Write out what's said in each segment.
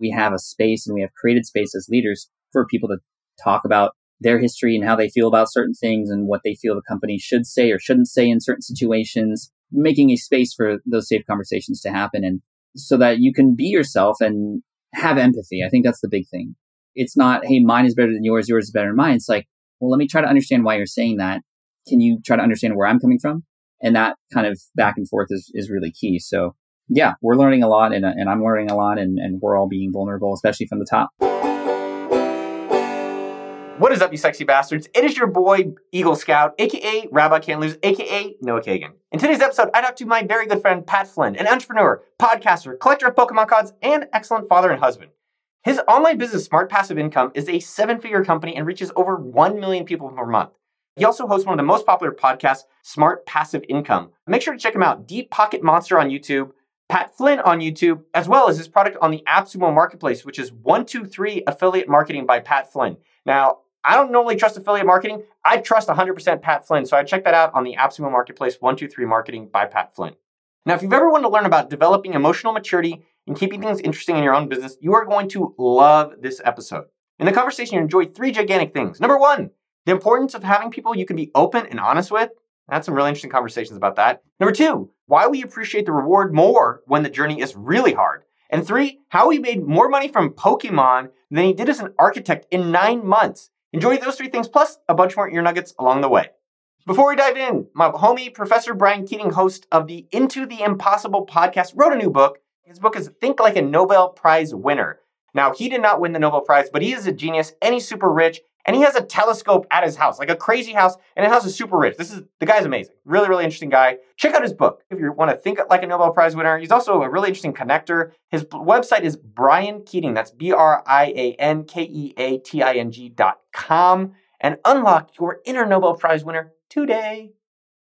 we have a space and we have created space as leaders for people to talk about their history and how they feel about certain things and what they feel the company should say or shouldn't say in certain situations, making a space for those safe conversations to happen and so that you can be yourself and have empathy. I think that's the big thing. It's not, hey, mine is better than yours, yours is better than mine. It's like, well, let me try to understand why you're saying that. Can you try to understand where I'm coming from? And that kind of back and forth is, is really key. So yeah, we're learning a lot and, uh, and I'm learning a lot and, and we're all being vulnerable, especially from the top. What is up, you sexy bastards? It is your boy, Eagle Scout, aka Rabbi Can't Lose, aka Noah Kagan. In today's episode, I talk to my very good friend Pat Flynn, an entrepreneur, podcaster, collector of Pokemon cards, and excellent father and husband. His online business, Smart Passive Income, is a seven figure company and reaches over 1 million people per month. He also hosts one of the most popular podcasts, Smart Passive Income. Make sure to check him out, Deep Pocket Monster on YouTube, Pat Flynn on YouTube, as well as his product on the AppSumo Marketplace, which is 123 Affiliate Marketing by Pat Flynn. Now, I don't normally trust affiliate marketing. I trust 100% Pat Flynn. So I check that out on the AppSumo Marketplace 123 Marketing by Pat Flynn. Now, if you've ever wanted to learn about developing emotional maturity and keeping things interesting in your own business, you are going to love this episode. In the conversation, you enjoy three gigantic things. Number one, the importance of having people you can be open and honest with. I had some really interesting conversations about that. Number two, why we appreciate the reward more when the journey is really hard. And three, how he made more money from Pokemon than he did as an architect in nine months. Enjoy those three things plus a bunch more ear nuggets along the way. Before we dive in, my homie, Professor Brian Keating, host of the Into the Impossible podcast, wrote a new book. His book is Think Like a Nobel Prize Winner. Now, he did not win the Nobel Prize, but he is a genius and he's super rich and he has a telescope at his house, like a crazy house, and his house is super rich. This is the guy's amazing. Really, really interesting guy. Check out his book if you want to think like a Nobel Prize winner. He's also a really interesting connector. His website is Brian Keating. That's B R I A N K E A T I N G dot com. And unlock your inner Nobel Prize winner today.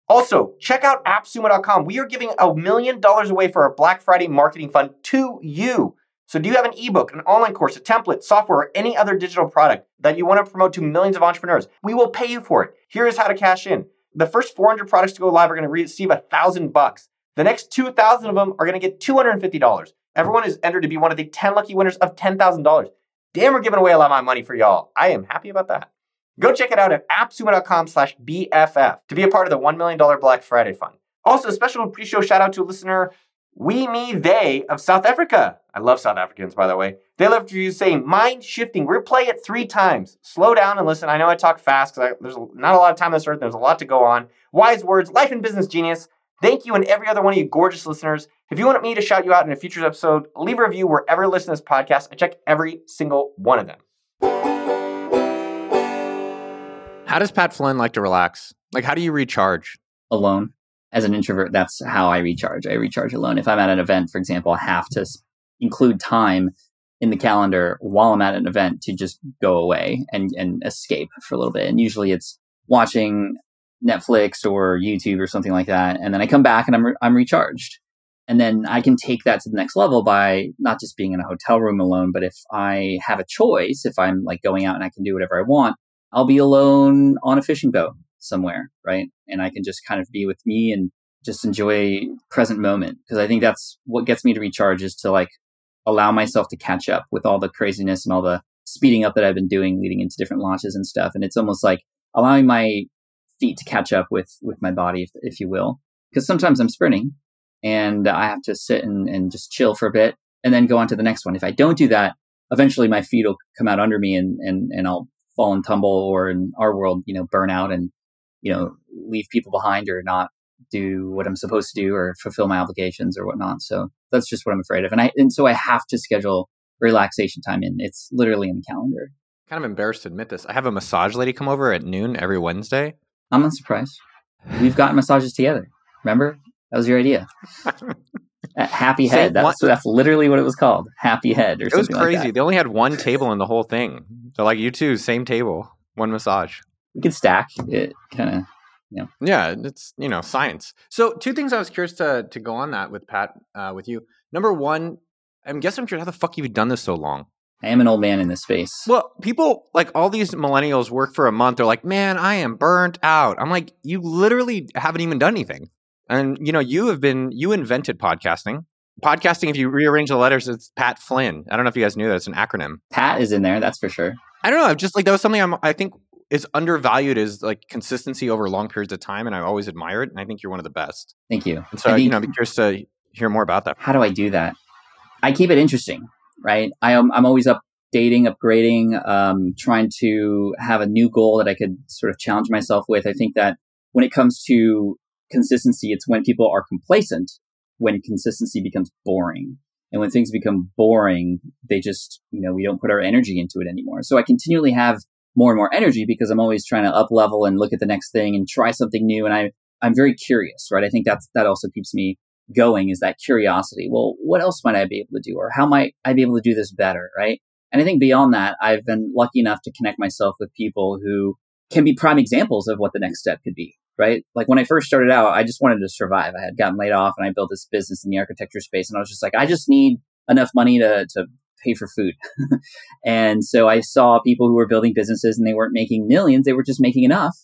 Also, check out appsumo.com. We are giving a million dollars away for our Black Friday marketing fund to you. So, do you have an ebook, an online course, a template, software, or any other digital product that you want to promote to millions of entrepreneurs? We will pay you for it. Here is how to cash in. The first 400 products to go live are going to receive a thousand bucks. The next 2,000 of them are going to get $250. Everyone is entered to be one of the 10 lucky winners of $10,000. Damn, we're giving away a lot of my money for y'all. I am happy about that. Go check it out at appsumo.com slash BFF to be a part of the $1 million Black Friday fund. Also, a special pre-show shout out to a listener we, me, they of South Africa. I love South Africans, by the way. They love to say mind shifting. Replay it three times. Slow down and listen. I know I talk fast because there's not a lot of time on this earth. There's a lot to go on. Wise words, life and business genius. Thank you and every other one of you gorgeous listeners. If you want me to shout you out in a future episode, leave a review wherever you listen to this podcast. I check every single one of them. How does Pat Flynn like to relax? Like, how do you recharge? Alone as an introvert, that's how I recharge. I recharge alone. If I'm at an event, for example, I have to include time in the calendar while I'm at an event to just go away and, and escape for a little bit. And usually it's watching Netflix or YouTube or something like that. And then I come back and I'm, re- I'm recharged. And then I can take that to the next level by not just being in a hotel room alone, but if I have a choice, if I'm like going out and I can do whatever I want, I'll be alone on a fishing boat somewhere, right? And I can just kind of be with me and just enjoy present moment because I think that's what gets me to recharge is to like allow myself to catch up with all the craziness and all the speeding up that I've been doing leading into different launches and stuff. And it's almost like allowing my feet to catch up with with my body, if, if you will, because sometimes I'm sprinting and I have to sit and, and just chill for a bit and then go on to the next one. If I don't do that, eventually my feet will come out under me and and and I'll fall and tumble or in our world, you know, burn out and you know, leave people behind or not do what I'm supposed to do or fulfill my obligations or whatnot. So that's just what I'm afraid of. And I, and so I have to schedule relaxation time in. It's literally in the calendar. Kind of embarrassed to admit this. I have a massage lady come over at noon every Wednesday. I'm not surprised. We've gotten massages together. Remember? That was your idea. Happy Head. That's that's literally what it was called. Happy Head or it something. It was crazy. Like they only had one table in the whole thing. They're like you two, same table, one massage we can stack it kind of you know. yeah it's you know science so two things i was curious to to go on that with pat uh, with you number one i'm guessing i'm curious how the fuck you've done this so long I am an old man in this space. Well, people like all these millennials work for a month. They're like, man, I am burnt out. I'm like, you literally haven't even done anything. And, you know, you have been, you invented podcasting. podcasting, if you rearrange the letters, it's Pat Flynn. I don't know if you guys knew that. It's an acronym. Pat is in there, that's for sure. I don't know. I've just like that was something I'm, I think is undervalued is like consistency over long periods of time, and I always admire it. And I think you're one of the best. Thank you. And so, you know, I'd be curious to hear more about that. how do I do that? I keep it interesting, right? I am I'm always updating, upgrading, um, trying to have a new goal that I could sort of challenge myself with. I think that when it comes to consistency, it's when people are complacent, when consistency becomes boring. And when things become boring, they just, you know, we don't put our energy into it anymore. So I continually have more and more energy because I'm always trying to up level and look at the next thing and try something new. And I, I'm very curious, right? I think that's, that also keeps me going is that curiosity. Well, what else might I be able to do? Or how might I be able to do this better? Right. And I think beyond that, I've been lucky enough to connect myself with people who can be prime examples of what the next step could be. Right. Like when I first started out, I just wanted to survive. I had gotten laid off and I built this business in the architecture space. And I was just like, I just need enough money to, to pay for food. and so I saw people who were building businesses and they weren't making millions. They were just making enough.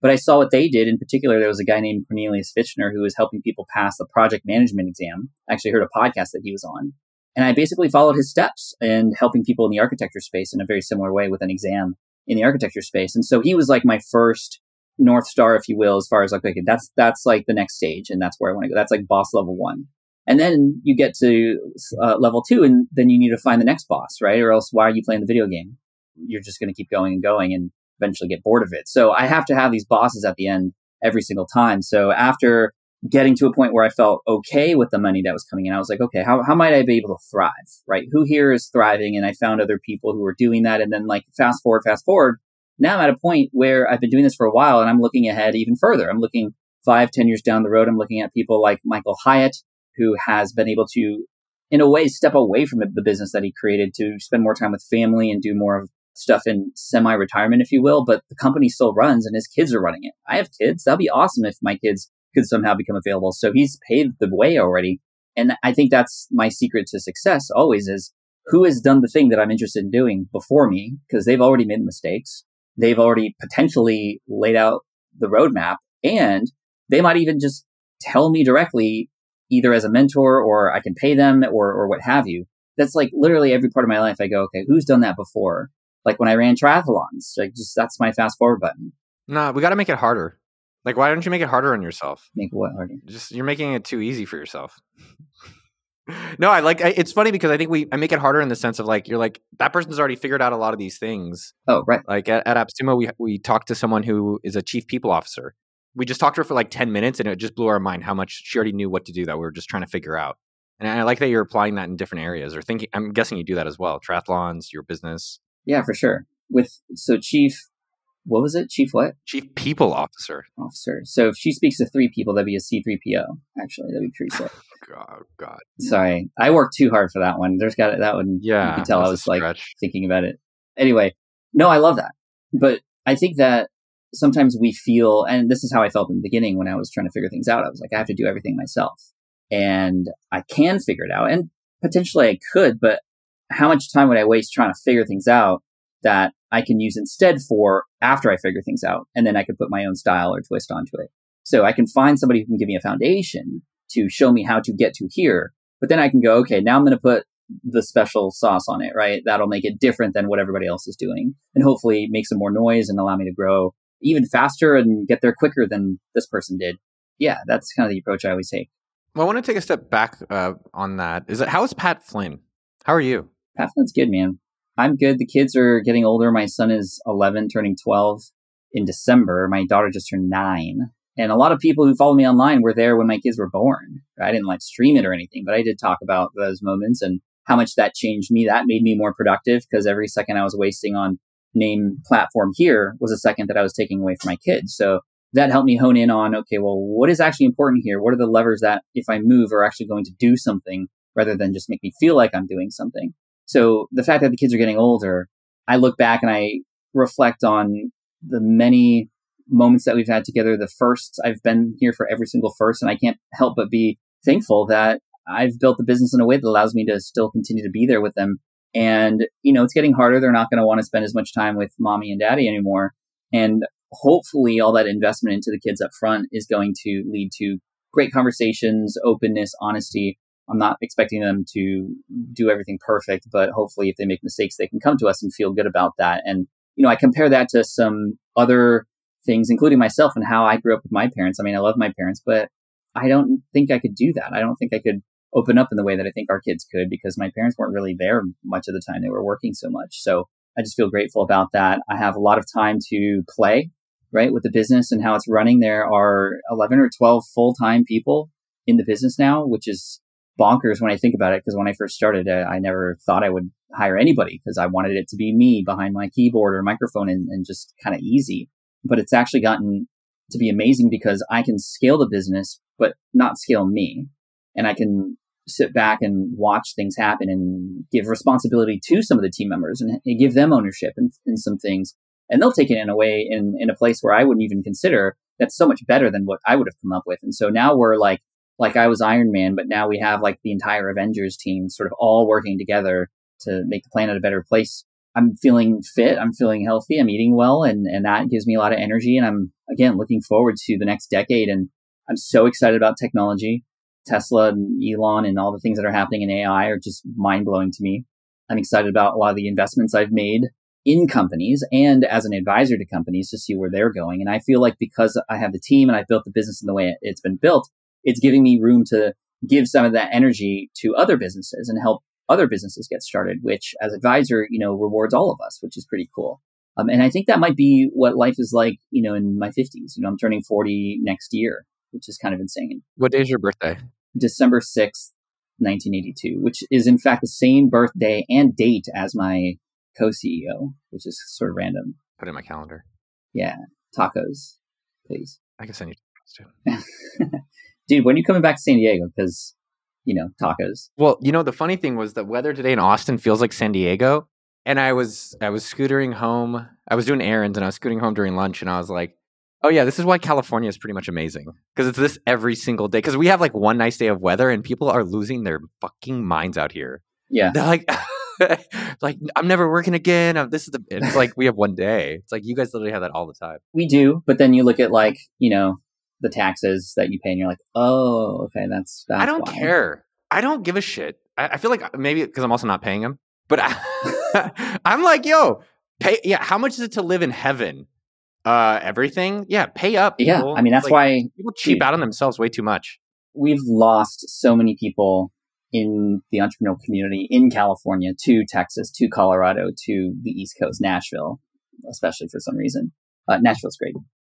But I saw what they did. In particular, there was a guy named Cornelius Fichtner who was helping people pass the project management exam. I actually heard a podcast that he was on. And I basically followed his steps and helping people in the architecture space in a very similar way with an exam in the architecture space. And so he was like my first North Star, if you will, as far as like, okay, that's, that's like the next stage. And that's where I want to go. That's like boss level one. And then you get to uh, level two and then you need to find the next boss, right? Or else why are you playing the video game? You're just going to keep going and going and eventually get bored of it. So I have to have these bosses at the end every single time. So after getting to a point where I felt okay with the money that was coming in, I was like, okay, how, how might I be able to thrive? Right? Who here is thriving? And I found other people who were doing that. And then like fast forward, fast forward. Now I'm at a point where I've been doing this for a while and I'm looking ahead even further. I'm looking five, ten years down the road. I'm looking at people like Michael Hyatt, who has been able to, in a way, step away from the business that he created to spend more time with family and do more of stuff in semi retirement, if you will. But the company still runs and his kids are running it. I have kids. That'd be awesome if my kids could somehow become available. So he's paved the way already. And I think that's my secret to success always is who has done the thing that I'm interested in doing before me because they've already made the mistakes. They've already potentially laid out the roadmap and they might even just tell me directly either as a mentor or I can pay them or, or what have you. That's like literally every part of my life. I go, okay, who's done that before? Like when I ran triathlons, like just that's my fast forward button. Nah, we got to make it harder. Like, why don't you make it harder on yourself? Make what harder? Just you're making it too easy for yourself. no, I like. I, it's funny because I think we I make it harder in the sense of like you're like that person's already figured out a lot of these things. Oh, right. Like at, at AppSumo, we we talked to someone who is a chief people officer. We just talked to her for like ten minutes, and it just blew our mind how much she already knew what to do that we were just trying to figure out. And I like that you're applying that in different areas or thinking. I'm guessing you do that as well. Triathlons, your business, Yeah, for sure. With so chief, what was it? Chief what? chief people officer. Officer. So if she speaks to three people, that'd be a C3PO. Actually, that'd be pretty sick. God, God. Sorry, I worked too hard for that one. There's got that one. Yeah, you could tell I was like thinking about it. Anyway, no, I love that. But I think that sometimes we feel, and this is how I felt in the beginning when I was trying to figure things out. I was like, I have to do everything myself. And I can figure it out. And potentially I could, but how much time would I waste trying to figure things out that I can use instead for after I figure things out? And then I could put my own style or twist onto it. So I can find somebody who can give me a foundation to show me how to get to here. But then I can go, okay, now I'm going to put the special sauce on it, right? That'll make it different than what everybody else is doing and hopefully make some more noise and allow me to grow even faster and get there quicker than this person did. Yeah, that's kind of the approach I always take. Well, I want to take a step back uh, on that. Is it how is Pat Flynn? How are you? Pat Flynn's good, man. I'm good. The kids are getting older. My son is 11, turning 12 in December. My daughter just turned nine. And a lot of people who follow me online were there when my kids were born. I didn't like stream it or anything, but I did talk about those moments and how much that changed me. That made me more productive because every second I was wasting on name platform here was a second that I was taking away from my kids. So that helped me hone in on, okay, well, what is actually important here? What are the levers that if I move are actually going to do something rather than just make me feel like I'm doing something? So the fact that the kids are getting older, I look back and I reflect on the many moments that we've had together. The first, I've been here for every single first, and I can't help but be thankful that I've built the business in a way that allows me to still continue to be there with them. And, you know, it's getting harder. They're not going to want to spend as much time with mommy and daddy anymore. And hopefully all that investment into the kids up front is going to lead to great conversations, openness, honesty, I'm not expecting them to do everything perfect, but hopefully if they make mistakes, they can come to us and feel good about that. And, you know, I compare that to some other things, including myself and how I grew up with my parents. I mean, I love my parents, but I don't think I could do that. I don't think I could open up in the way that I think our kids could because my parents weren't really there much of the time. They were working so much. So I just feel grateful about that. I have a lot of time to play, right, with the business and how it's running. There are 11 or 12 full time people in the business now, which is bonkers when I think about it. Because when I first started, I, I never thought I would hire anybody because I wanted it to be me behind my keyboard or microphone and, and just kind of easy. But it's actually gotten to be amazing because I can scale the business, but not scale me. And I can sit back and watch things happen and give responsibility to some of the team members and, and give them ownership in, in some things. And they'll take it in a way in, in a place where I wouldn't even consider that's so much better than what I would have come up with. And so now we're like, like I was Iron Man, but now we have like the entire Avengers team sort of all working together to make the planet a better place. I'm feeling fit. I'm feeling healthy. I'm eating well and, and that gives me a lot of energy. And I'm again looking forward to the next decade. And I'm so excited about technology. Tesla and Elon and all the things that are happening in AI are just mind blowing to me. I'm excited about a lot of the investments I've made in companies and as an advisor to companies to see where they're going. And I feel like because I have the team and I've built the business in the way it's been built, it's giving me room to give some of that energy to other businesses and help other businesses get started, which as advisor, you know, rewards all of us, which is pretty cool. Um, and I think that might be what life is like, you know, in my 50s. You know, I'm turning 40 next year, which is kind of insane. What day is your birthday? December 6th, 1982, which is in fact the same birthday and date as my co CEO, which is sort of random. Put in my calendar. Yeah. Tacos, please. I can send you tacos too. Dude, when are you coming back to San Diego? Because, you know, tacos. Well, you know, the funny thing was the weather today in Austin feels like San Diego. And I was I was scootering home. I was doing errands and I was scooting home during lunch and I was like, Oh yeah, this is why California is pretty much amazing because it's this every single day. Because we have like one nice day of weather, and people are losing their fucking minds out here. Yeah, they're like, like I'm never working again. I'm, this is the. It's like we have one day. It's like you guys literally have that all the time. We do, but then you look at like you know the taxes that you pay, and you're like, oh, okay, that's. that's I don't why. care. I don't give a shit. I, I feel like uh, maybe because I'm also not paying them, but I, I'm like, yo, pay. Yeah, how much is it to live in heaven? Uh everything? Yeah pay up people. yeah i mean that's like, why people cheap out on themselves way too much. We've lost so many people in the entrepreneurial community in california to texas to colorado to the east coast nashville especially for some reason. Uh, nashville's great.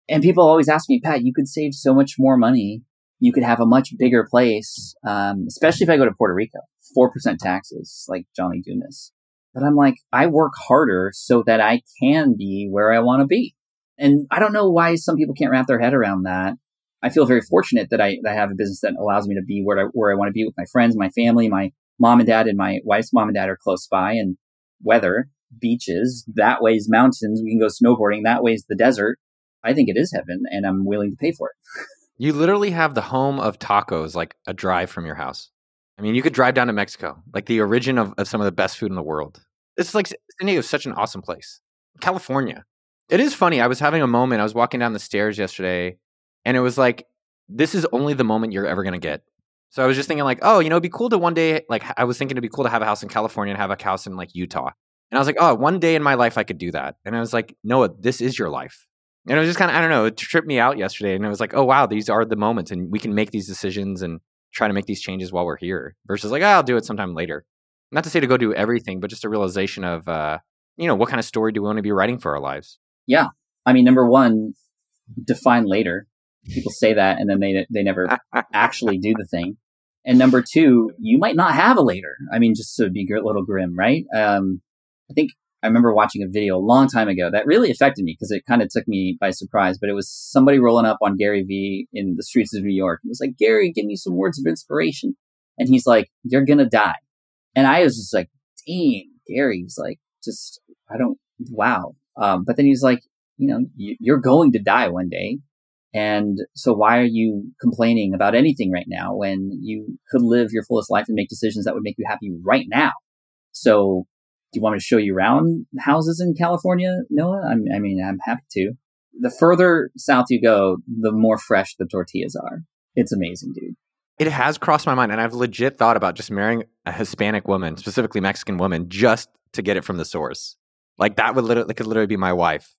And people always ask me pat you could save so much more money. You could have a much bigger place um, especially if i go to puerto rico. 4% taxes like John Lee Dumas but i'm like i work harder so that i can be where i want to be and I don't know why some people can't wrap their head around that. I feel very fortunate that I, that I have a business that allows me to be where I, where I want to be with my friends, my family, my mom and dad, and my wife's mom and dad are close by, and weather, beaches, that way's mountains. We can go snowboarding. That way's the desert. I think it is heaven, and I'm willing to pay for it. you literally have the home of tacos, like a drive from your house. I mean, you could drive down to Mexico, like the origin of, of some of the best food in the world. It's like San Diego is such an awesome place. California, it is funny. I was having a moment. I was walking down the stairs yesterday, and it was like, this is only the moment you're ever going to get. So I was just thinking, like, oh, you know, it'd be cool to one day, like, I was thinking it'd be cool to have a house in California and have a house in like Utah. And I was like, oh, one day in my life I could do that. And I was like, Noah, this is your life. And it was just kind of, I don't know, it tripped me out yesterday. And it was like, oh, wow, these are the moments. And we can make these decisions and try to make these changes while we're here versus like, oh, I'll do it sometime later. Not to say to go do everything, but just a realization of, uh, you know, what kind of story do we want to be writing for our lives? Yeah. I mean, number one, define later. People say that and then they they never actually do the thing. And number two, you might not have a later. I mean, just to be a little grim, right? Um, I think I remember watching a video a long time ago that really affected me because it kind of took me by surprise. But it was somebody rolling up on Gary Vee in the streets of New York. It was like, Gary, give me some words of inspiration. And he's like, You're gonna die. And I was just like, Dang, Gary's like, just I don't. Wow. Um, but then he's like, you know, you're going to die one day. And so why are you complaining about anything right now when you could live your fullest life and make decisions that would make you happy right now? So do you want me to show you around houses in California, Noah? I'm, I mean, I'm happy to. The further south you go, the more fresh the tortillas are. It's amazing, dude. It has crossed my mind, and I've legit thought about just marrying a Hispanic woman, specifically Mexican woman, just to get it from the source. Like that would literally could literally be my wife.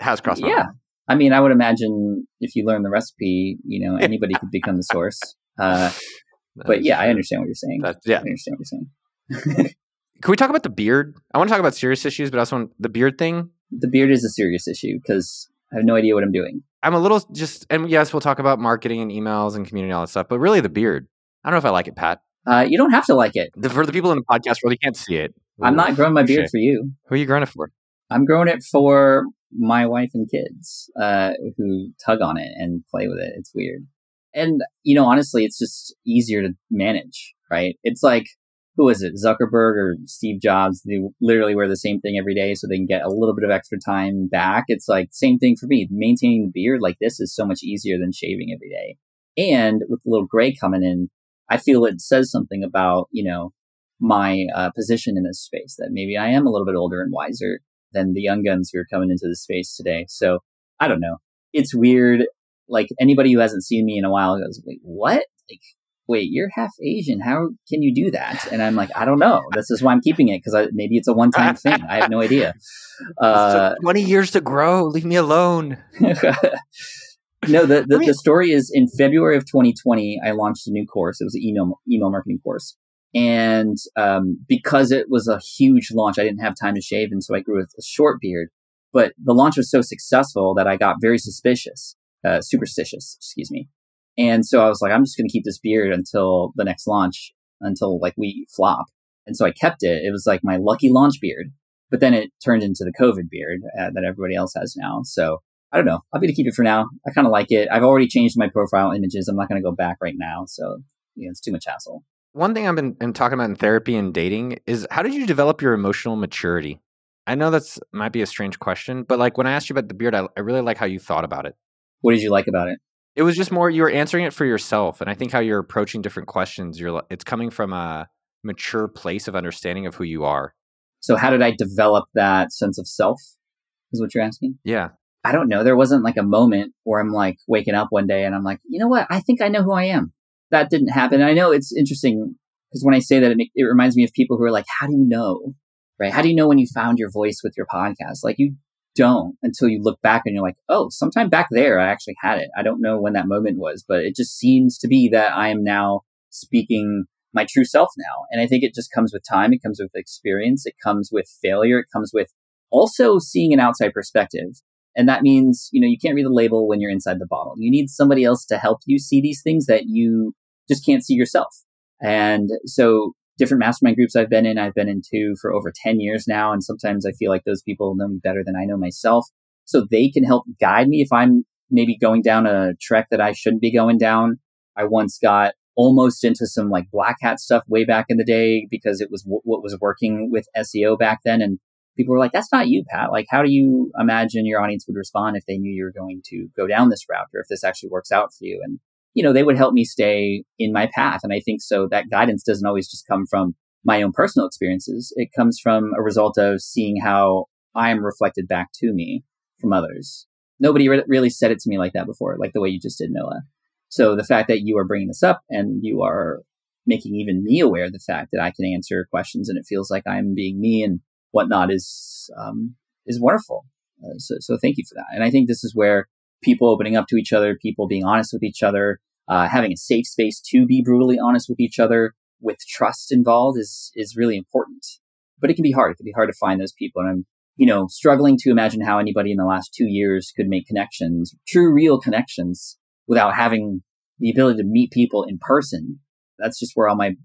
Has crossed my yeah. mind. I mean, I would imagine if you learn the recipe, you know, anybody could become the source. Uh, but yeah, I understand what you're saying. That's, yeah. I understand what you're saying. Can we talk about the beard? I want to talk about serious issues, but I also want the beard thing. The beard is a serious issue because I have no idea what I'm doing. I'm a little just, and yes, we'll talk about marketing and emails and community and all that stuff, but really the beard. I don't know if I like it, Pat. Uh, you don't have to like it. The, for the people in the podcast world, you can't see it. I'm not growing my beard Shit. for you. Who are you growing it for? I'm growing it for my wife and kids uh, who tug on it and play with it. It's weird. And, you know, honestly, it's just easier to manage, right? It's like, who is it? Zuckerberg or Steve Jobs? They literally wear the same thing every day so they can get a little bit of extra time back. It's like, same thing for me. Maintaining the beard like this is so much easier than shaving every day. And with the little gray coming in, I feel it says something about, you know, my uh, position in this space that maybe I am a little bit older and wiser than the young guns who are coming into the space today. So I don't know. It's weird. Like anybody who hasn't seen me in a while goes, wait, what? Like, wait, you're half Asian. How can you do that? And I'm like, I don't know. This is why I'm keeping it because maybe it's a one time thing. I have no idea. Uh, 20 years to grow. Leave me alone. no, the, the, I mean- the story is in February of 2020, I launched a new course. It was an email, email marketing course. And um, because it was a huge launch, I didn't have time to shave. And so I grew a short beard. But the launch was so successful that I got very suspicious, uh, superstitious, excuse me. And so I was like, I'm just going to keep this beard until the next launch, until like we flop. And so I kept it. It was like my lucky launch beard. But then it turned into the COVID beard uh, that everybody else has now. So I don't know. I'm going to keep it for now. I kind of like it. I've already changed my profile images. I'm not going to go back right now. So, you know, it's too much hassle. One thing I've been, been talking about in therapy and dating is how did you develop your emotional maturity? I know that's might be a strange question, but like when I asked you about the beard, I, I really like how you thought about it. What did you like about it? It was just more you were answering it for yourself, and I think how you're approaching different questions, you're it's coming from a mature place of understanding of who you are. So, how did I develop that sense of self? Is what you're asking? Yeah, I don't know. There wasn't like a moment where I'm like waking up one day and I'm like, you know what? I think I know who I am. That didn't happen. I know it's interesting because when I say that, it, it reminds me of people who are like, how do you know? Right? How do you know when you found your voice with your podcast? Like, you don't until you look back and you're like, oh, sometime back there, I actually had it. I don't know when that moment was, but it just seems to be that I am now speaking my true self now. And I think it just comes with time. It comes with experience. It comes with failure. It comes with also seeing an outside perspective. And that means, you know, you can't read the label when you're inside the bottle. You need somebody else to help you see these things that you just can't see yourself. And so different mastermind groups I've been in, I've been in two for over 10 years now. And sometimes I feel like those people know me better than I know myself. So they can help guide me if I'm maybe going down a trek that I shouldn't be going down. I once got almost into some like black hat stuff way back in the day because it was w- what was working with SEO back then. And people were like, that's not you, Pat. Like, how do you imagine your audience would respond if they knew you were going to go down this route or if this actually works out for you? And, you know, they would help me stay in my path. And I think so that guidance doesn't always just come from my own personal experiences. It comes from a result of seeing how I am reflected back to me from others. Nobody re- really said it to me like that before, like the way you just did, Noah. So the fact that you are bringing this up and you are making even me aware of the fact that I can answer questions and it feels like I'm being me and whatnot is um, is wonderful. Uh, so, so thank you for that. And I think this is where people opening up to each other, people being honest with each other, uh, having a safe space to be brutally honest with each other, with trust involved, is is really important. But it can be hard. It can be hard to find those people, and I'm you know struggling to imagine how anybody in the last two years could make connections, true, real connections, without having the ability to meet people in person. That's just where all my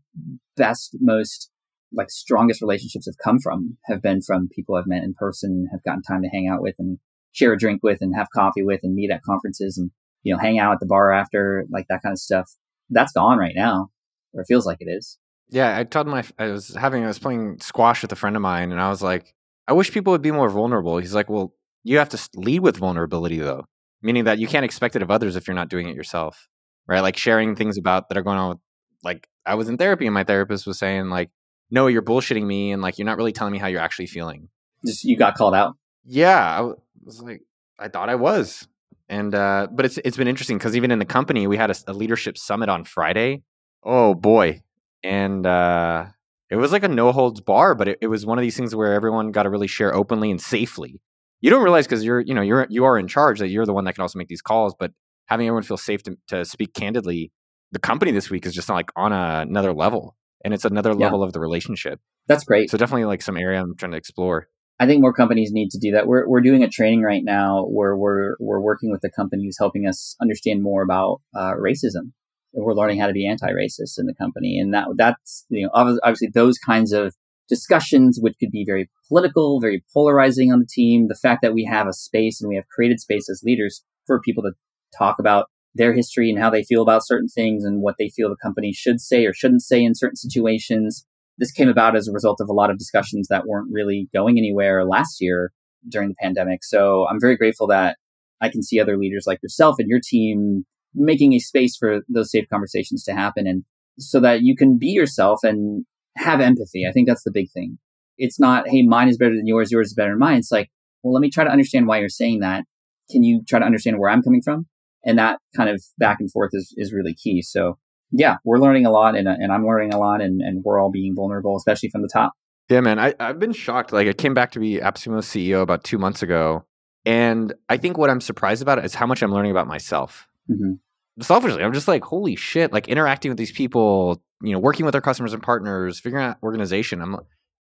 best, most like strongest relationships have come from have been from people I've met in person, have gotten time to hang out with and share a drink with and have coffee with and meet at conferences and, you know, hang out at the bar after, like that kind of stuff. That's gone right now, or it feels like it is. Yeah, I told my I was having I was playing squash with a friend of mine, and I was like, I wish people would be more vulnerable. He's like, well, you have to lead with vulnerability though, meaning that you can't expect it of others if you're not doing it yourself, right? Like sharing things about that are going on with, like I was in therapy, and my therapist was saying like, no, you're bullshitting me, and like you're not really telling me how you're actually feeling. Just you got called out. Yeah, I was like, I thought I was, and uh, but it's it's been interesting because even in the company, we had a leadership summit on Friday, Oh boy. And uh it was like a no holds bar, but it, it was one of these things where everyone got to really share openly and safely. You don't realize because you're, you know, you're you are in charge that you're the one that can also make these calls, but having everyone feel safe to, to speak candidly, the company this week is just like on a, another level, and it's another Yeah. level of the relationship. That's great. So definitely like some area I'm trying to explore. I think more companies need to do that. We're we're doing a training right now where we're we're working with the company who's helping us understand more about uh, racism. We're learning how to be anti-racist in the company, and that that's you know obvi- obviously those kinds of discussions, which could be very political, very polarizing on the team. The fact that we have a space and we have created space as leaders for people to talk about their history and how they feel about certain things and what they feel the company should say or shouldn't say in certain situations this came about as a result of a lot of discussions that weren't really going anywhere last year during the pandemic. So I'm very grateful that I can see other leaders like yourself and your team making a space for those safe conversations to happen and so that you can be yourself and have empathy. I think that's the big thing. It's not, hey, mine is better than yours, yours is better than mine. It's like, well, let me try to understand why you're saying that. Can you try to understand where I'm coming from? And that kind of back and forth is, is really key. So yeah, we're learning a lot and, and I'm learning a lot and, and we're all being vulnerable, especially from the top. Yeah, man, I, I've been shocked. Like, I came back to be AppSumo's CEO about two months ago, and I think what I'm surprised about is how much I'm learning about myself. hmm Selfishly, I'm just like, holy shit! Like interacting with these people, you know, working with our customers and partners, figuring out organization. I'm.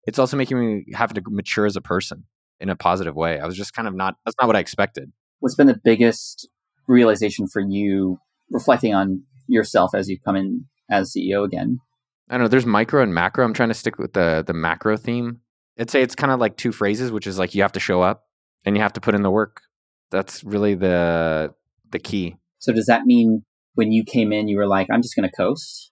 It's also making me have to mature as a person in a positive way. I was just kind of not. That's not what I expected. What's been the biggest realization for you reflecting on yourself as you come in as CEO again? I don't know. There's micro and macro. I'm trying to stick with the the macro theme. I'd say it's kind of like two phrases, which is like you have to show up and you have to put in the work. That's really the the key. So does that mean when you came in, you were like, I'm just going to coast?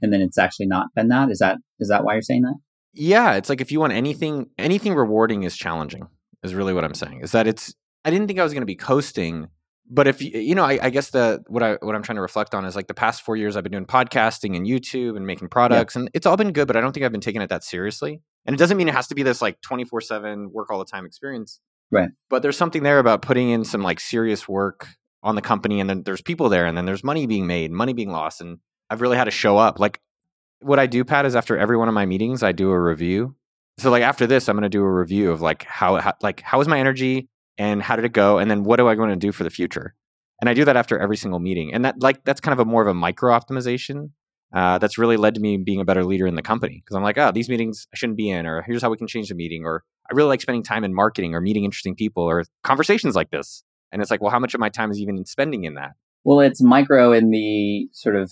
And then it's actually not been that? Is that, is that why you're saying that? Yeah, it's like if you want anything anything rewarding is challenging. Is really what I'm saying. Is that it's I didn't think I was going to be coasting, but if you you know, I, I guess the what I what I'm trying to reflect on is like the past four years I've been doing podcasting and YouTube and making products, and it's all been good, but I don't think I've been taking it that seriously. And it doesn't mean it has to be this like 24 seven work all the time experience. Right. But there's something there about putting in some like serious work on the company, and then there's people there, and then there's money being made, money being lost, and I've really had to show up. Like what I do, Pat, is after every one of my meetings, I do a review. So like after this, I'm going to do a review of like how, how like how was my energy and how did it go, and then what do I want to do for the future. And I do that after every single meeting, and that like that's kind of a more of a micro optimization. Uh, that's really led to me being a better leader in the company because I'm like, oh, these meetings I shouldn't be in, or here's how we can change the meeting, or I really like spending time in marketing or meeting interesting people or conversations like this. And it's like, well, how much of my time is even spending in that? Well, it's micro in the sort of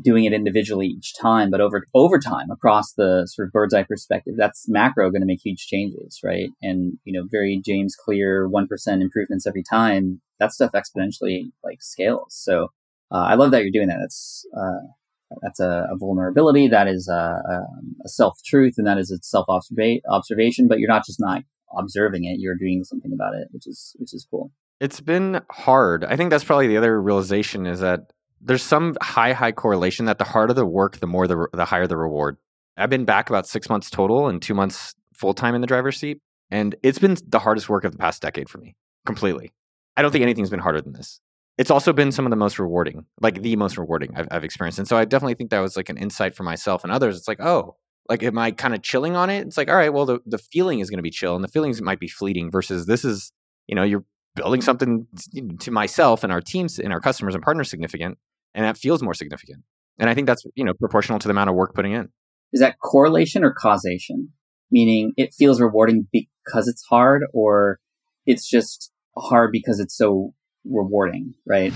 doing it individually each time, but over over time across the sort of bird's eye perspective, that's macro going to make huge changes, right? And you know, very James Clear one percent improvements every time. That stuff exponentially like scales. So uh, I love that you're doing that. That's uh, that's a, a, vulnerability. That is a, a, a self truth, and that is a self observation. But you're not just not observing it; you're doing something about it, which is which is cool. It's been hard. I think that's probably the other realization is that there's some high high correlation that the harder the work, the more the the higher the reward. I've been back about six months total and two months full time in the driver's seat, and it's been the hardest work of the past decade for me. Completely, I don't think anything's been harder than this. It's also been some of the most rewarding, like the most rewarding I've, I've experienced, and so I definitely think that was like an insight for myself and others. It's like, oh, like am I kind of chilling on it? It's like, all right, well, the the feeling is going to be chill, and the feelings might be fleeting. Versus this is, you know, you're building something to myself and our teams and our customers and partners significant and that feels more significant. And I think that's you know proportional to the amount of work putting in. Is that correlation or causation? Meaning it feels rewarding because it's hard, or it's just hard because it's so rewarding, right?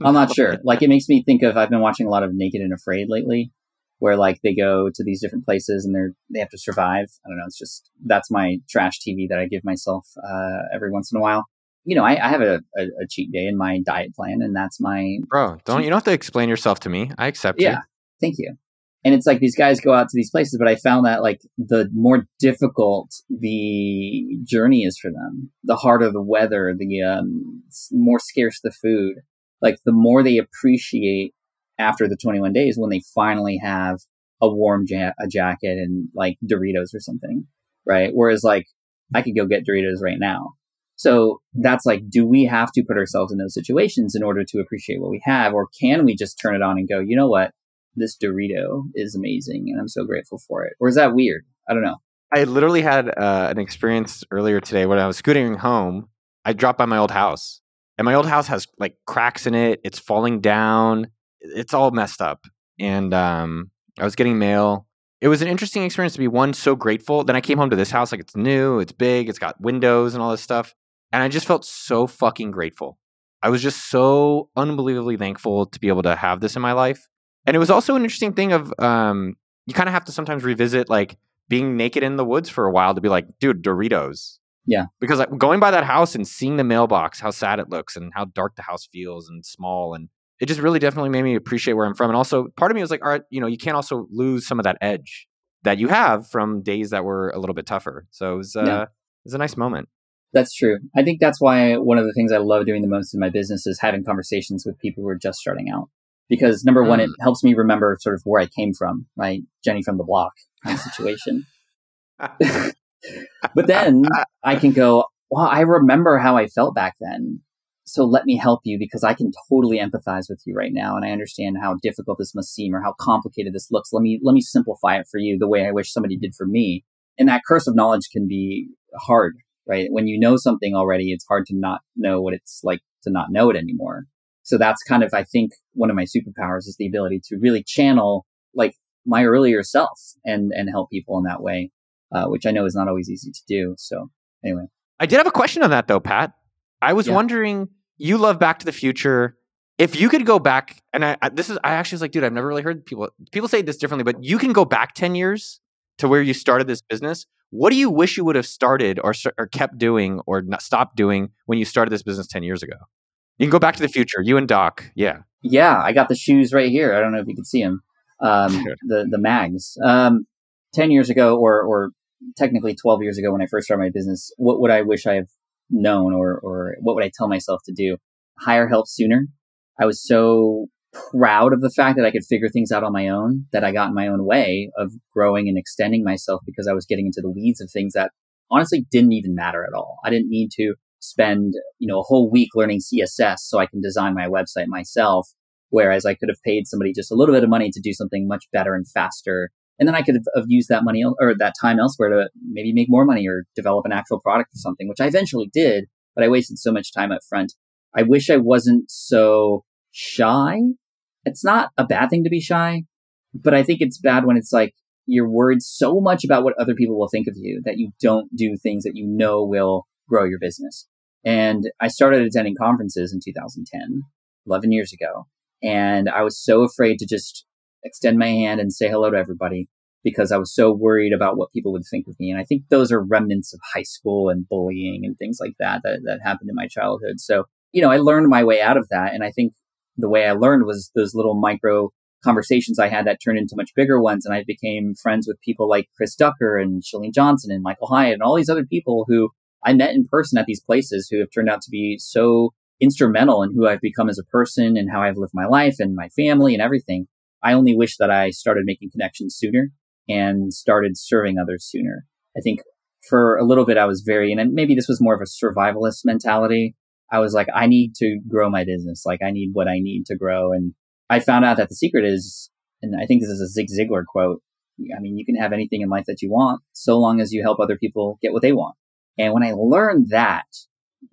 I'm not sure. Like it makes me think of I've been watching a lot of Naked and Afraid lately, where like they go to these different places and they're they have to survive. I don't know. It's just that's my trash TV that I give myself uh, every once in a while you know, I, I have a, a, a, cheat day in my diet plan, and that's my bro. Don't you don't have to explain yourself to me. I accept yeah, you. thank you. And it's like these guys go out to these places, but I found that like the more difficult the journey is for them, the harder the weather, the um, more scarce the food. Like the more they appreciate after the 21 days when they finally have a warm ja- a jacket and like Doritos or something, right? Whereas like I could go get Doritos right now so that's like, do we have to put ourselves in those situations in order to appreciate what we have? Or can we just turn it on and go, you know what? this Dorito is amazing and I'm so grateful for it. Or is that weird? I don't know. I literally had uh, an experience earlier today when I was scooting home. I dropped by my old house, and my old house has like cracks in it. It's falling down. It's all messed up. And um, I was getting mail. It was an interesting experience to be one so grateful. Then I came home to this house like it's new, it's big, it's got windows and all this stuff, and I just felt so fucking grateful. I was just so unbelievably thankful to be able to have this in my life. And it was also an interesting thing of um, you kind of have to sometimes revisit like being naked in the woods for a while to be like, dude, Doritos. Yeah. Because like, going by that house and seeing the mailbox, how sad it looks and how dark the house feels and small and it just really definitely made me appreciate where I'm from. And also part of me was like, all right, you know, you can't also lose some of that edge that you have from days that were a little bit tougher. So it was uh Yeah. it was a nice moment. That's true. I think that's why one of the things I love doing the most in my business is having conversations with people who are just starting out. Because number one, it mm. helps me remember sort of where I came from, right? Jenny from the block kind of situation. but then I can go, well, I remember how I felt back then. So let me help you because I can totally empathize with you right now. And I understand how difficult this must seem or how complicated this looks. Let me, let me simplify it for you the way I wish somebody did for me. And that curse of knowledge can be hard, right? When you know something already, it's hard to not know what it's like to not know it anymore. So that's kind of, I think, one of my superpowers is the ability to really channel like my earlier self and, and help people in that way, uh, which I know is not always easy to do. So anyway, I did have a question on that though, Pat. I was Yeah. wondering, you love Back to the Future. If you could go back, and I, I this is, I actually was like, dude, I've never really heard people people say this differently, but you can go back ten years to where you started this business. What do you wish you would have started or or kept doing or not stopped doing when you started this business ten years ago? You can go back to the future. You and Doc, yeah. yeah, I got the shoes right here. I don't know if you can see them. Um, the, the mags, um, 10 years ago or, or technically 12 years ago when I first started my business, what would I wish I have known or, or what would I tell myself to do? Hire help sooner. I was so proud of the fact that I could figure things out on my own that I got in my own way of growing and extending myself because I was getting into the weeds of things that honestly didn't even matter at all. I didn't need to spend, you know, a whole week learning CSS so I can design my website myself. Whereas I could have paid somebody just a little bit of money to do something much better and faster. And then I could have, used that money or that time elsewhere to maybe make more money or develop an actual product or something, which I eventually did, but I wasted so much time up front. I wish I wasn't so shy. It's not a bad thing to be shy, but I think it's bad when it's like you're worried so much about what other people will think of you that you don't do things that you know will grow your business. And I started attending conferences in 2010, 11 years ago. And I was so afraid to just extend my hand and say hello to everybody because I was so worried about what people would think of me. And I think those are remnants of high school and bullying and things like that that, that happened in my childhood. So, you know, I learned my way out of that. And I think the way I learned was those little micro conversations I had that turned into much bigger ones. And I became friends with people like Chris Ducker and Chalene Johnson and Michael Hyatt and all these other people who I met in person at these places who have turned out to be so instrumental in who I've become as a person and how I've lived my life and my family and everything. I only wish that I started making connections sooner and started serving others sooner. I think for a little bit I was very, and maybe this was more of a survivalist mentality. I was like, I need to grow my business. Like I need what I need to grow. And I found out that the secret is, and I think this is a Zig Ziglar quote. I mean, you can have anything in life that you want so long as you help other people get what they want. And when I learned that,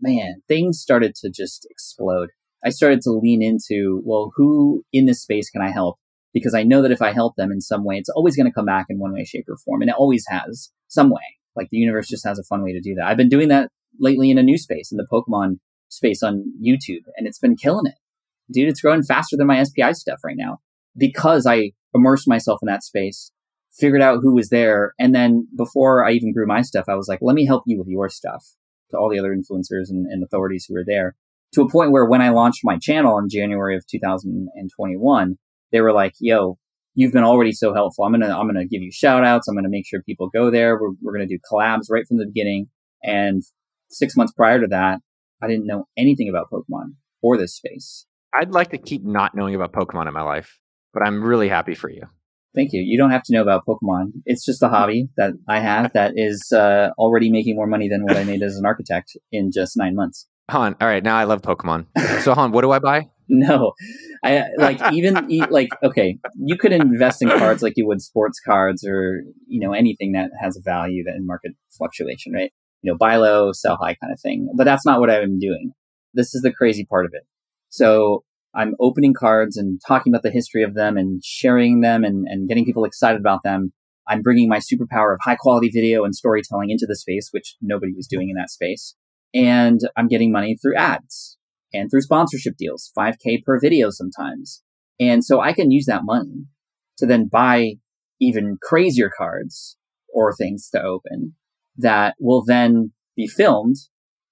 man, things started to just explode. I started to lean into, well, who in this space can I help? Because I know that if I help them in some way, it's always going to come back in one way, shape, or form. And it always has some way. Like the universe just has a fun way to do that. I've been doing that lately in a new space, in the Pokemon space on YouTube, and it's been killing it. Dude, it's growing faster than my SPI stuff right now because I immersed myself in that space, figured out who was there. And then before I even grew my stuff, I was like, let me help you with your stuff to all the other influencers and, and authorities who were there to a point where when I launched my channel in January of 2021, they were like, yo, you've been already so helpful. I'm going to, I'm going to give you shout outs. I'm going to make sure people go there. We're, we're going to do collabs right from the beginning. And six months prior to that, I didn't know anything about Pokemon or this space. I'd like to keep not knowing about Pokemon in my life, but I'm really happy for you. Thank you. You don't have to know about Pokemon. It's just a hobby that I have that is uh, already making more money than what I made as an architect in just nine months. Han, all right, now I love Pokemon. So Han, what do I buy? no, I like even like okay, you could invest in cards like you would sports cards or you know anything that has a value that in market fluctuation, right? You know, buy low, sell high kind of thing. But that's not what I'm doing. This is the crazy part of it. So I'm opening cards and talking about the history of them and sharing them and, and getting people excited about them. I'm bringing my superpower of high quality video and storytelling into the space, which nobody was doing in that space. And I'm getting money through ads and through sponsorship deals, 5K per video sometimes. And so I can use that money to then buy even crazier cards or things to open that will then be filmed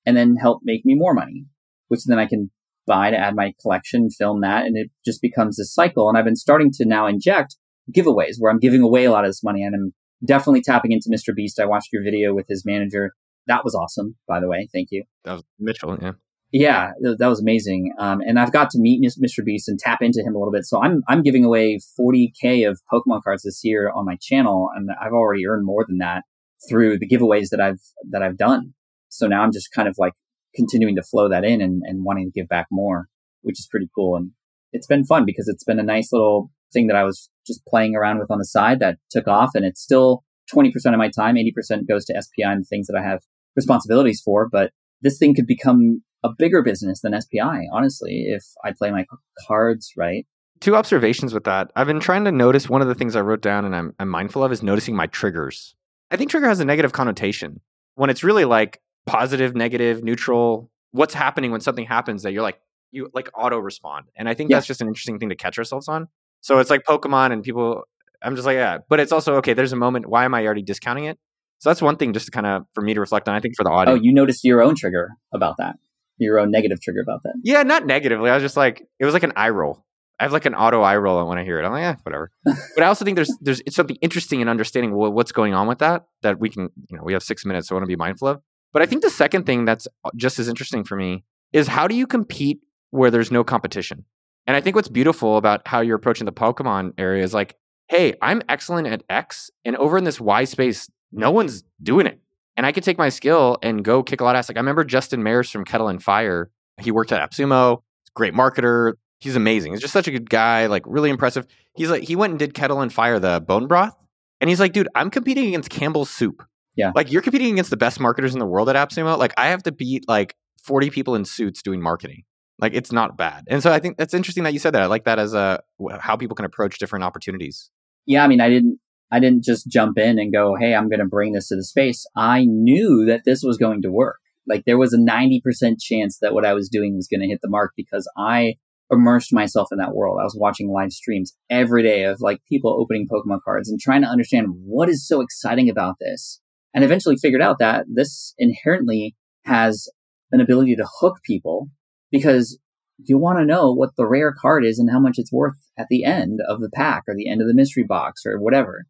and then help make me more money, which then I can buy to add my collection, film that, and it just becomes this cycle. And I've been starting to now inject giveaways where I'm giving away a lot of this money and I'm definitely tapping into Mr. Beast. I watched your video with his manager. That was awesome, by the way. Thank you. That was Mitchell, yeah. Yeah, that was amazing. Um, and I've got to meet Mr. Beast and tap into him a little bit. So I'm I'm giving away 40k of Pokemon cards this year on my channel, and I've already earned more than that through the giveaways that I've that I've done. So now I'm just kind of like continuing to flow that in and, and wanting to give back more, which is pretty cool. And it's been fun because it's been a nice little thing that I was just playing around with on the side that took off. And it's still 20% of my time, 80% goes to SPI and things that I have responsibilities for. But this thing could become a bigger business than SPI, honestly, if I play my cards right. Two observations with that. I've been trying to notice one of the things I wrote down and I'm, I'm mindful of is noticing my triggers. I think trigger has a negative connotation when it's really like positive, negative, neutral. What's happening when something happens that you're like, you like auto respond. And I think yeah. that's just an interesting thing to catch ourselves on. So it's like Pokemon and people, I'm just like, yeah, but it's also, okay, there's a moment. Why am I already discounting it? So that's one thing just to kind of for me to reflect on. I think for the audience. Oh, you noticed your own trigger about that, your own negative trigger about that. Yeah, not negatively. I was just like, it was like an eye roll. I have like an auto eye roll when I hear it. I'm like, yeah, whatever. but I also think there's there's something interesting in understanding what's going on with that that we can, you know, we have six minutes, so I want to be mindful of. But I think the second thing that's uh, just as interesting for me is how do you compete where there's no competition? And I think what's beautiful about how you're approaching the Pokemon area is like, hey, I'm excellent at X, and over in this Y space, no one's doing it. And I could take my skill and go kick a lot of ass. Like I remember Justin Mares from Kettle and Fire. He worked at AppSumo, great marketer, he's amazing. He's just such a good guy, like really impressive. He's like he went and did kettle and fire the bone broth, and he's like, dude, I'm competing against Campbell's soup. Yeah, like you're competing against the best marketers in the world at AppSumo. Like I have to beat like 40 people in suits doing marketing. Like it's not bad, and so I think that's interesting that you said that. I like that as a how people can approach different opportunities. Yeah, I mean, I didn't I didn't just jump in and go, hey, I'm going to bring this to the space. I knew that this was going to work. Like there was a 90% chance that what I was doing was going to hit the mark because I immersed myself in that world. I was watching live streams every day of like people opening Pokemon cards and trying to understand what is so exciting about this. And eventually figured out that this inherently has an ability to hook people because you want to know what the rare card is and how much it's worth at the end of the pack or the end of the mystery box or whatever.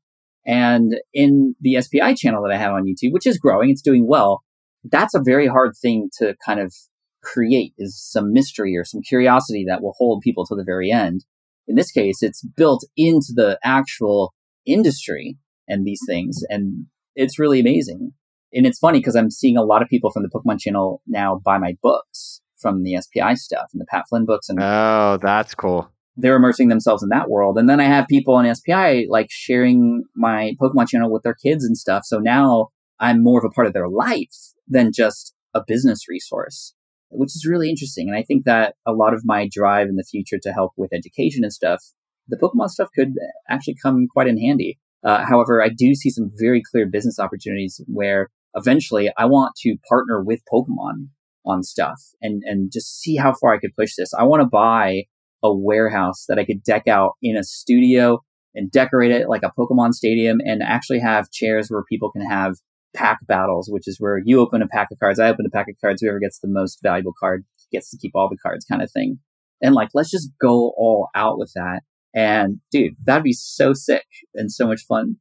And in the SPI channel that I have on YouTube, which is growing, it's doing well. That's a very hard thing to kind of create is some mystery or some curiosity that will hold people to the very end. In this case, it's built into the actual industry and these things. And it's really amazing. And it's funny because I'm seeing a lot of people from the Pokemon channel now buy my books from the SPI stuff and the Pat Flynn books. And oh, that's cool. They're immersing themselves in that world. And then I have people on SPI like sharing my Pokemon channel with their kids and stuff. So now I'm more of a part of their life than just a business resource which is really interesting. And I think that a lot of my drive in the future to help with education and stuff, the Pokemon stuff could actually come quite in handy. Uh, however, I do see some very clear business opportunities where eventually I want to partner with Pokemon on stuff and, and just see how far I could push this. I want to buy a warehouse that I could deck out in a studio and decorate it like a Pokemon stadium and actually have chairs where people can have pack battles, which is where you open a pack of cards, I open a pack of cards, whoever gets the most valuable card gets to keep all the cards kind of thing. And like, let's just go all out with that. And dude, that'd be so sick and so much fun.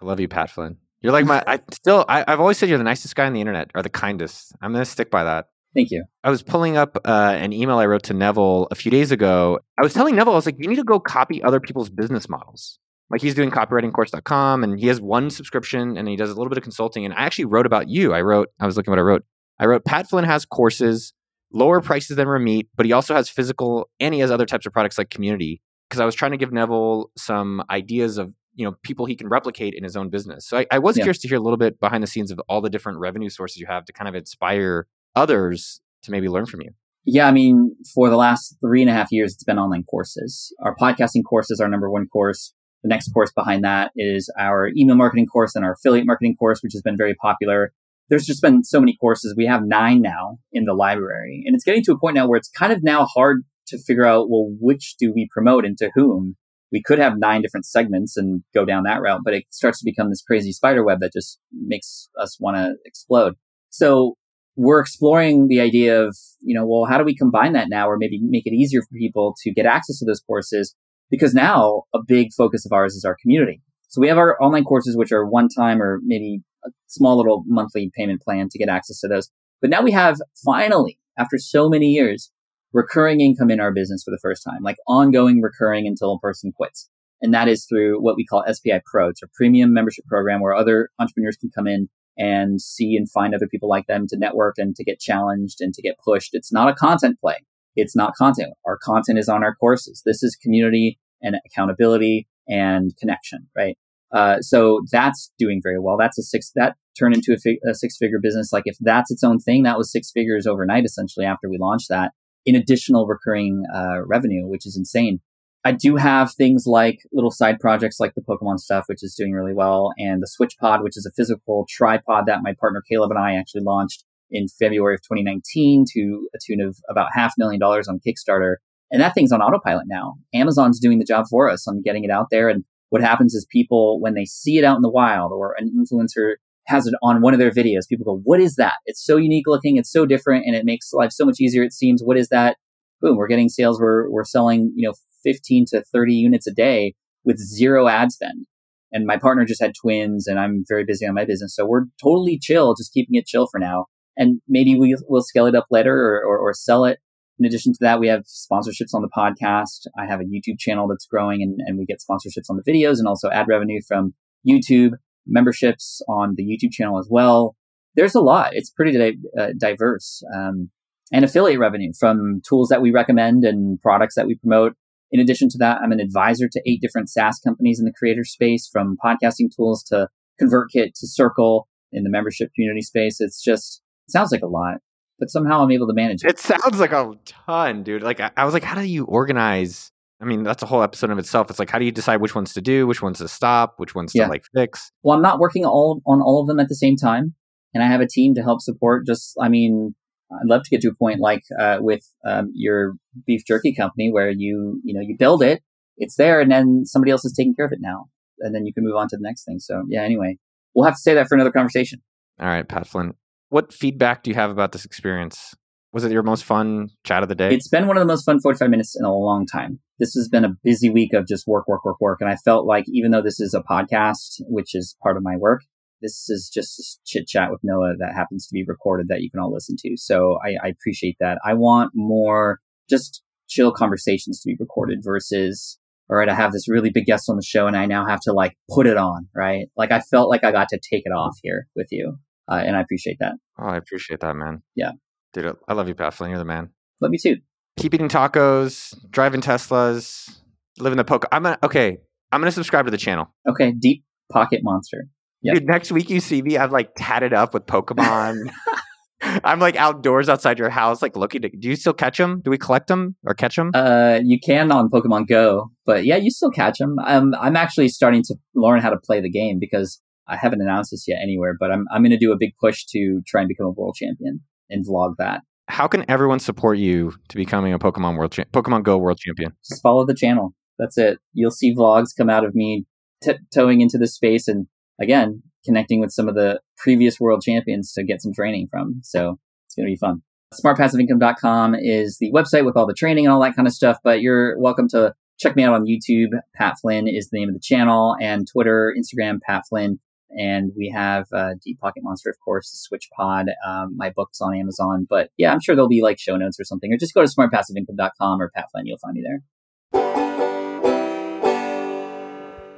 I love you, Pat Flynn. You're like my, I still, I, have always said you're the nicest guy on the internet or the kindest. I'm going to stick by that. Thank you. I was pulling up uh, an email I wrote to Neville a few days ago. I was telling Neville, I was like, you need to go copy other people's business models. Like he's doing copywritingcourse.com and he has one subscription and he does a little bit of consulting. And I actually wrote about you. I wrote, I was looking what I wrote. I wrote Pat Flynn has courses lower prices than Ramit, but he also has physical and he has other types of products like Community. Because I was trying to give Neville some ideas of you know people he can replicate in his own business. So I, I was Yeah. curious to hear a little bit behind the scenes of all the different revenue sources you have to kind of inspire others to maybe learn from you. Yeah, I mean, for the last three and a half years, it's been online courses. Our podcasting course is our number one course. The next course behind that is our email marketing course and our affiliate marketing course, which has been very popular. There's just been so many courses. We have nine now in the library. And it's getting to a point now where it's kind of now hard to figure out, well, which do we promote and to whom? We could have nine different segments and go down that route, but it starts to become this crazy spider web that just makes us want to explode. So we're exploring the idea of, you know, well, how do we combine that now or maybe make it easier for people to get access to those courses? Because now a big focus of ours is our community. So we have our online courses, which are one time or maybe a small little monthly payment plan to get access to those. But now we have finally, after so many years, recurring income in our business for the first time, like ongoing recurring until a person quits. And that is through what we call SPI Pro. It's a premium membership program where other entrepreneurs can come in and see and find other people like them to network and to get challenged and to get pushed. It's not a content play. It's not content. Our content is on our courses. This is community and accountability and connection, right? Uh, so that's doing very well. That's a six, that turned into a, a six figure business. Like if that's its own thing, that was six figures overnight, essentially after we launched that in additional recurring, uh, revenue, which is insane. I do have things like little side projects like the Pokemon stuff, which is doing really well, and the Switch Pod, which is a physical tripod that my partner Caleb and I actually launched in February of 2019 to a tune of about half a million dollars on Kickstarter. And that thing's on autopilot now. Amazon's doing the job for us on getting it out there. And what happens is people, when they see it out in the wild or an influencer has it on one of their videos, people go, what is that? It's so unique looking. It's so different and it makes life so much easier. It seems, what is that? Boom. We're getting sales. We're, we're selling, you know, 15 to 30 units a day with zero ad spend. And my partner just had twins and I'm very busy on my business. So we're totally chill, just keeping it chill for now. And maybe we will scale it up later or, or, or sell it. In addition to that, we have sponsorships on the podcast. I have a YouTube channel that's growing and, and we get sponsorships on the videos and also ad revenue from YouTube, memberships on the YouTube channel as well. There's a lot. It's pretty di- uh, diverse. Um, and affiliate revenue from tools that we recommend and products that we promote. In addition to that, I'm an advisor to eight different SaaS companies in the creator space, from podcasting tools to ConvertKit to Circle in the membership community space. It's just sounds like a lot, but somehow I'm able to manage it. It sounds like a ton, dude. Like I, I was like, how do you organize? I mean, that's a whole episode of itself. It's like, how do you decide which ones to do, which ones to stop, which ones Yeah. to like fix? Well, I'm not working all on all of them at the same time, and I have a team to help support. Just, I mean, I'd love to get to a point like uh, with um, your beef jerky company where you, you know, you build it, it's there, and then somebody else is taking care of it now, and then you can move on to the next thing. So, yeah. Anyway, we'll have to say that for another conversation. All right, Pat Flynn. What feedback do you have about this experience? Was it your most fun chat of the day? It's been one of the most fun 45 minutes in a long time. This has been a busy week of just work, work, work, work. And I felt like even though this is a podcast, which is part of my work, this is just chit chat with Noah that happens to be recorded that you can all listen to. So I, I appreciate that. I want more just chill conversations to be recorded versus, all right, I have this really big guest on the show and I now have to like put it on, right? Like I felt like I got to take it off here with you. Uh, and I appreciate that. oh, I appreciate that, man. Yeah. Dude, I love you, Pat Flynn. You're the man. Love you too. Keep eating tacos, driving Teslas, living the poke. I'm gonna okay. I'm gonna subscribe to the channel. Okay. Deep pocket monster. Yeah. Dude, next week you see me, I'm like tatted up with Pokemon. I'm like outdoors outside your house, like looking to. Do you still catch them? Do we collect them or catch them? Uh, you can on Pokemon Go, but yeah, you still catch them. Um, I'm actually starting to learn how to play the game because I haven't announced this yet anywhere, but I'm I'm going to do a big push to try and become a world champion and vlog that. How can everyone support you to becoming a Pokemon world cha- Pokemon Go world champion? Just follow the channel. That's it. You'll see vlogs come out of me tiptoeing into this space and again connecting with some of the previous world champions to get some training from. So it's going to be fun. SmartPassiveIncome.com is the website with all the training and all that kind of stuff. But you're welcome to check me out on YouTube. Pat Flynn is the name of the channel, and Twitter, Instagram, Pat Flynn. And we have uh, Deep Pocket Monster, of course, Switch Pod, um, my books on Amazon. But yeah, I'm sure there'll be like show notes or something, or just go to smartpassiveincome.com or Pat Flynn. You'll find me there.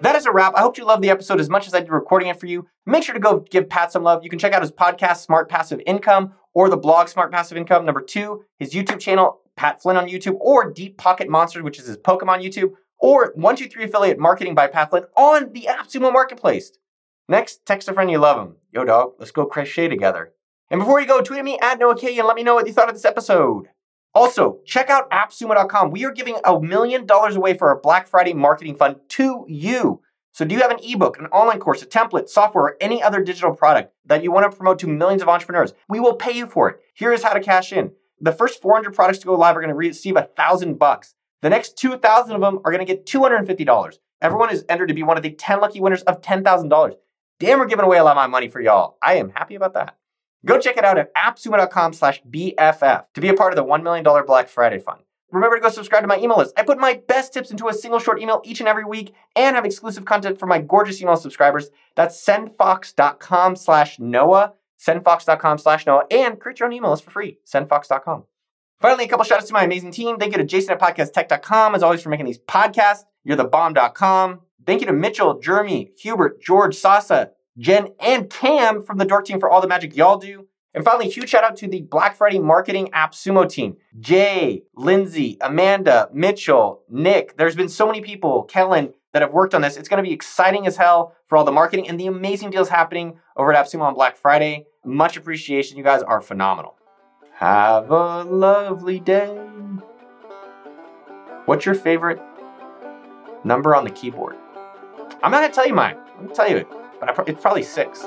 That is a wrap. I hope you loved the episode as much as I did recording it for you. Make sure to go give Pat some love. You can check out his podcast, Smart Passive Income, or the blog, Smart Passive Income. Number two, his YouTube channel, Pat Flynn on YouTube, or Deep Pocket Monsters, which is his Pokemon YouTube, or 123 Affiliate Marketing by Pat Flynn on the AppSumo Marketplace. Next, text a friend you love him. Yo, dog, let's go crochet together. And before you go, tweet at me at Noah K and let me know what you thought of this episode. Also, check out appsumo.com. We are giving a million dollars away for our Black Friday marketing fund to you. So, do you have an ebook, an online course, a template, software, or any other digital product that you want to promote to millions of entrepreneurs? We will pay you for it. Here is how to cash in. The first 400 products to go live are going to receive a thousand bucks. The next 2,000 of them are going to get $250. Everyone is entered to be one of the 10 lucky winners of $10,000. Damn, we're giving away a lot of my money for y'all. I am happy about that. Go check it out at appsumo.com slash BFF to be a part of the $1 million Black Friday Fund. Remember to go subscribe to my email list. I put my best tips into a single short email each and every week and have exclusive content for my gorgeous email subscribers. That's sendfox.com slash Noah, sendfox.com slash Noah, and create your own email list for free, sendfox.com. Finally, a couple shout outs to my amazing team. Thank you to Jason at podcasttech.com, as always, for making these podcasts. You're the bomb.com. Thank you to Mitchell, Jeremy, Hubert, George, Sasa, Jen, and Cam from the Dork team for all the magic y'all do. And finally, huge shout out to the Black Friday marketing AppSumo team. Jay, Lindsay, Amanda, Mitchell, Nick. There's been so many people, Kellen, that have worked on this. It's going to be exciting as hell for all the marketing and the amazing deals happening over at AppSumo on Black Friday. Much appreciation. You guys are phenomenal. Have a lovely day. What's your favorite number on the keyboard? I'm not to tell you mine. I'm to tell you it, but it's probably six.